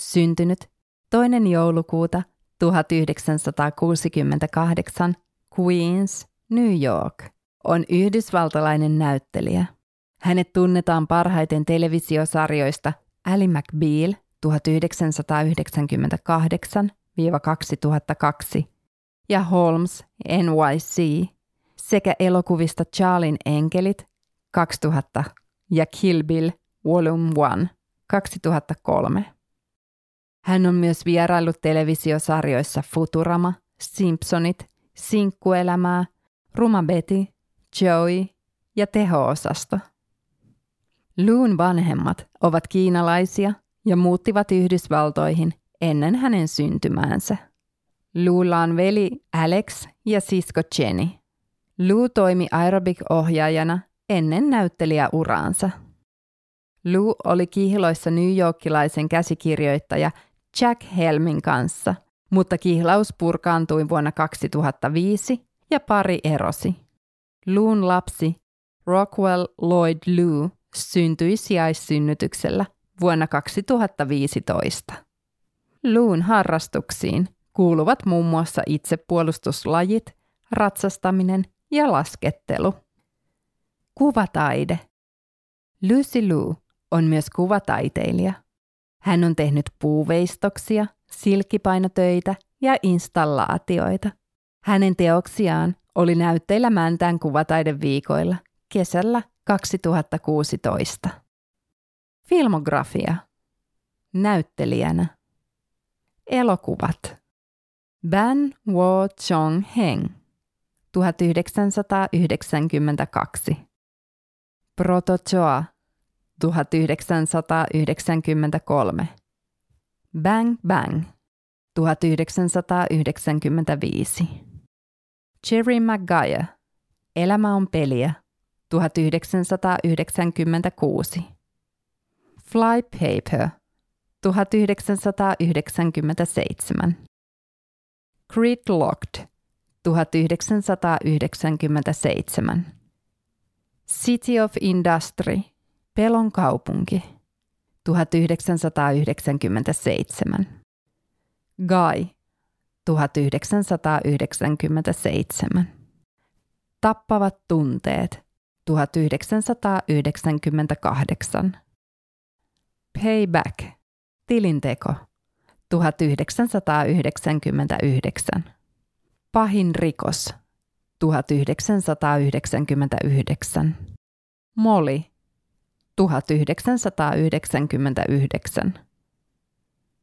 Syntynyt toinen joulukuuta 1968 Queens, New York, on yhdysvaltalainen näyttelijä. Hänet tunnetaan parhaiten televisiosarjoista Ally McBeal 1998-2002 ja Holmes NYC sekä elokuvista Charlin enkelit 2000 ja Kill Bill Volume 1 2003. Hän on myös vieraillut televisiosarjoissa Futurama, Simpsonit, Sinkkuelämää, Ruma Betty, Joey ja Teho-osasto. Loon vanhemmat ovat kiinalaisia ja muuttivat Yhdysvaltoihin ennen hänen syntymäänsä. Luulla on veli Alex ja sisko Jenny. Lou toimi aerobic-ohjaajana ennen näyttelijäuraansa. Lou oli kihloissa New Yorkilaisen käsikirjoittaja Jack Helmin kanssa, mutta kihlaus purkaantui vuonna 2005 ja pari erosi. Loon lapsi Rockwell Lloyd Lou syntyi sijaissynnytyksellä vuonna 2015. Loon harrastuksiin kuuluvat muun muassa itsepuolustuslajit, ratsastaminen ja laskettelu. Kuvataide. Lucy Lou on myös kuvataiteilija. Hän on tehnyt puuveistoksia, silkkipainotöitä ja installaatioita. Hänen teoksiaan oli näytteillä Mäntään kuvataideviikoilla kesällä 2016. Filmografia. Näyttelijänä. Elokuvat. Ban Wo Chong Heng 1992. Protozoa 1993. Bang Bang 1995. Jerry Maguire Elämä on peliä 1996. Flypaper 1997. Gridlocked 1997. City of Industry Pelon kaupunki 1997. Guy 1997. Tappavat tunteet 1998. Payback. Tilinteko. 1999. Pahin rikos. 1999. Moli. 1999.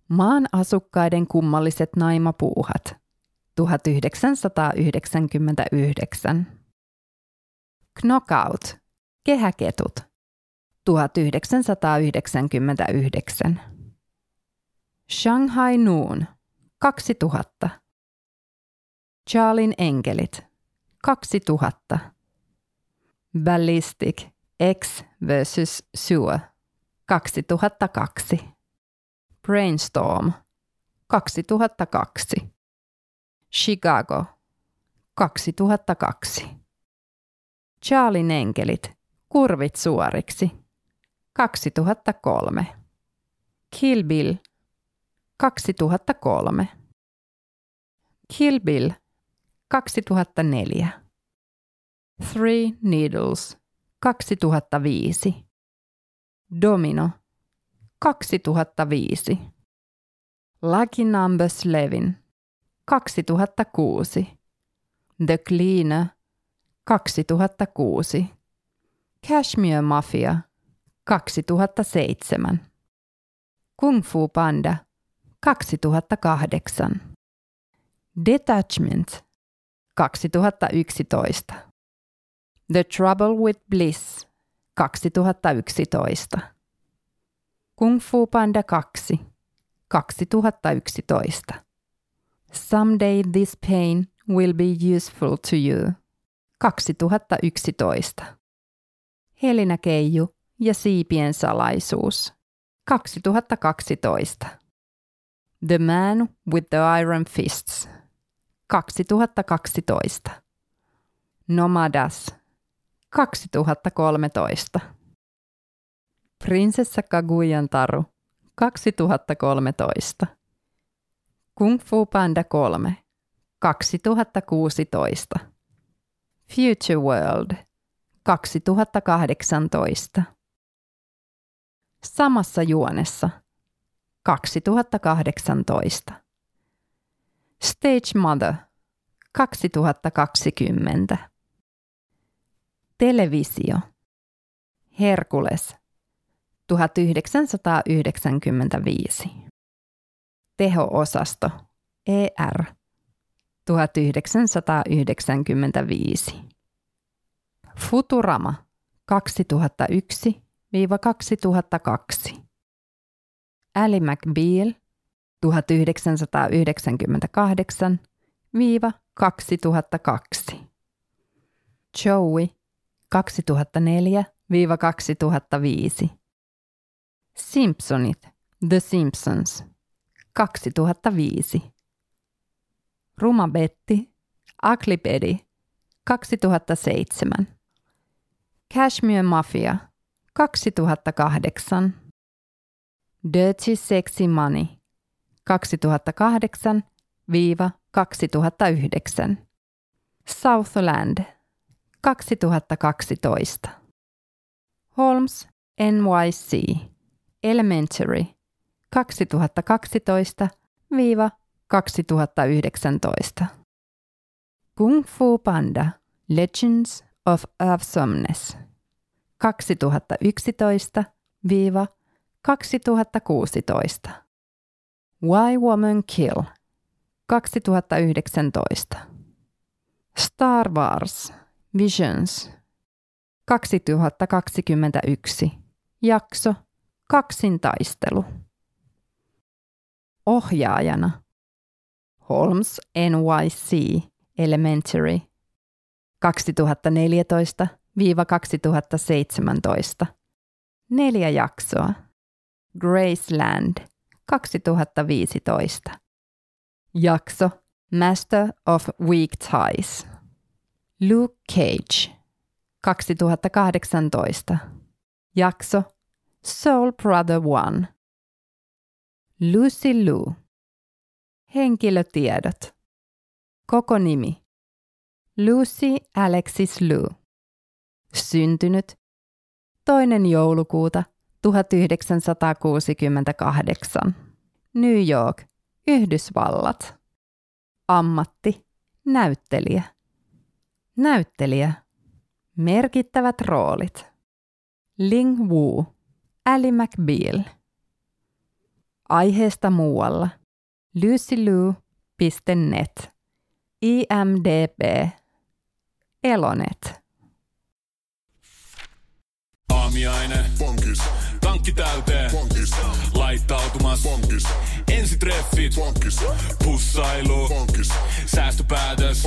Maan asukkaiden kummalliset naimapuuhat. 1999. Knockout, kehäketut, 1999. Shanghai Noon, 2000. Charlin enkelit, 2000. Ballistic, X vs. Sue, 2002. Brainstorm, 2002. Chicago, 2002. Charlin enkelit, kurvit suoriksi. 2003. Kill Bill, 2003. Kill Bill, 2004. Three Needles, 2005. Domino, 2005. Lucky Numbers Levin, 2006. The Cleaner, 2006. Cashmere Mafia 2007. Kung Fu Panda 2008. Detachment 2011. The Trouble with Bliss 2011. Kung Fu Panda 2 2011. Someday this pain will be useful to you. 2011. Helinä Keiju ja siipien salaisuus. 2012. The Man with the Iron Fists. 2012. Nomadas. 2013. Prinsessa Kaguyan Taru. 2013. Kung Fu Panda 3. 2016. Future World. 2018. Samassa juonessa. 2018. Stage Mother. 2020. Televisio. Herkules. 1995. Teho-osasto. ER. 1995. Futurama 2001-2002. Ali McBeal 1998-2002. Joey 2004-2005. Simpsonit The Simpsons 2005. Ruma Betty Aklipedi 2007. Cashmere Mafia 2008. Dirty Sexy Money 2008-2009. Southland 2012. Holmes NYC Elementary 2012-2019. Kung Fu Panda Legends of Awesomeness 2011-2016. Why Woman Kill 2019. Star Wars Visions 2021. Jakso Kaksintaistelu. Ohjaajana Holmes NYC Elementary 2014-2017. Neljä jaksoa. Graceland 2015. Jakso Master of Weak Ties. Luke Cage 2018. Jakso Soul Brother One. Lucy Lou. Henkilötiedot. Koko nimi. Lucy Alexis Lou. Syntynyt toinen joulukuuta 1968. New York, Yhdysvallat. Ammatti, näyttelijä. Näyttelijä. Merkittävät roolit. Ling Wu, Ali McBeal. Aiheesta muualla. lucylu.net. IMDB. Elonet. Aamiaine. Bonkis, Tankki täyteen. bonkis, Laittautumas. bonkis, Ensitreffit. bonkis, Pussailu. bonkis, Säästöpäätös.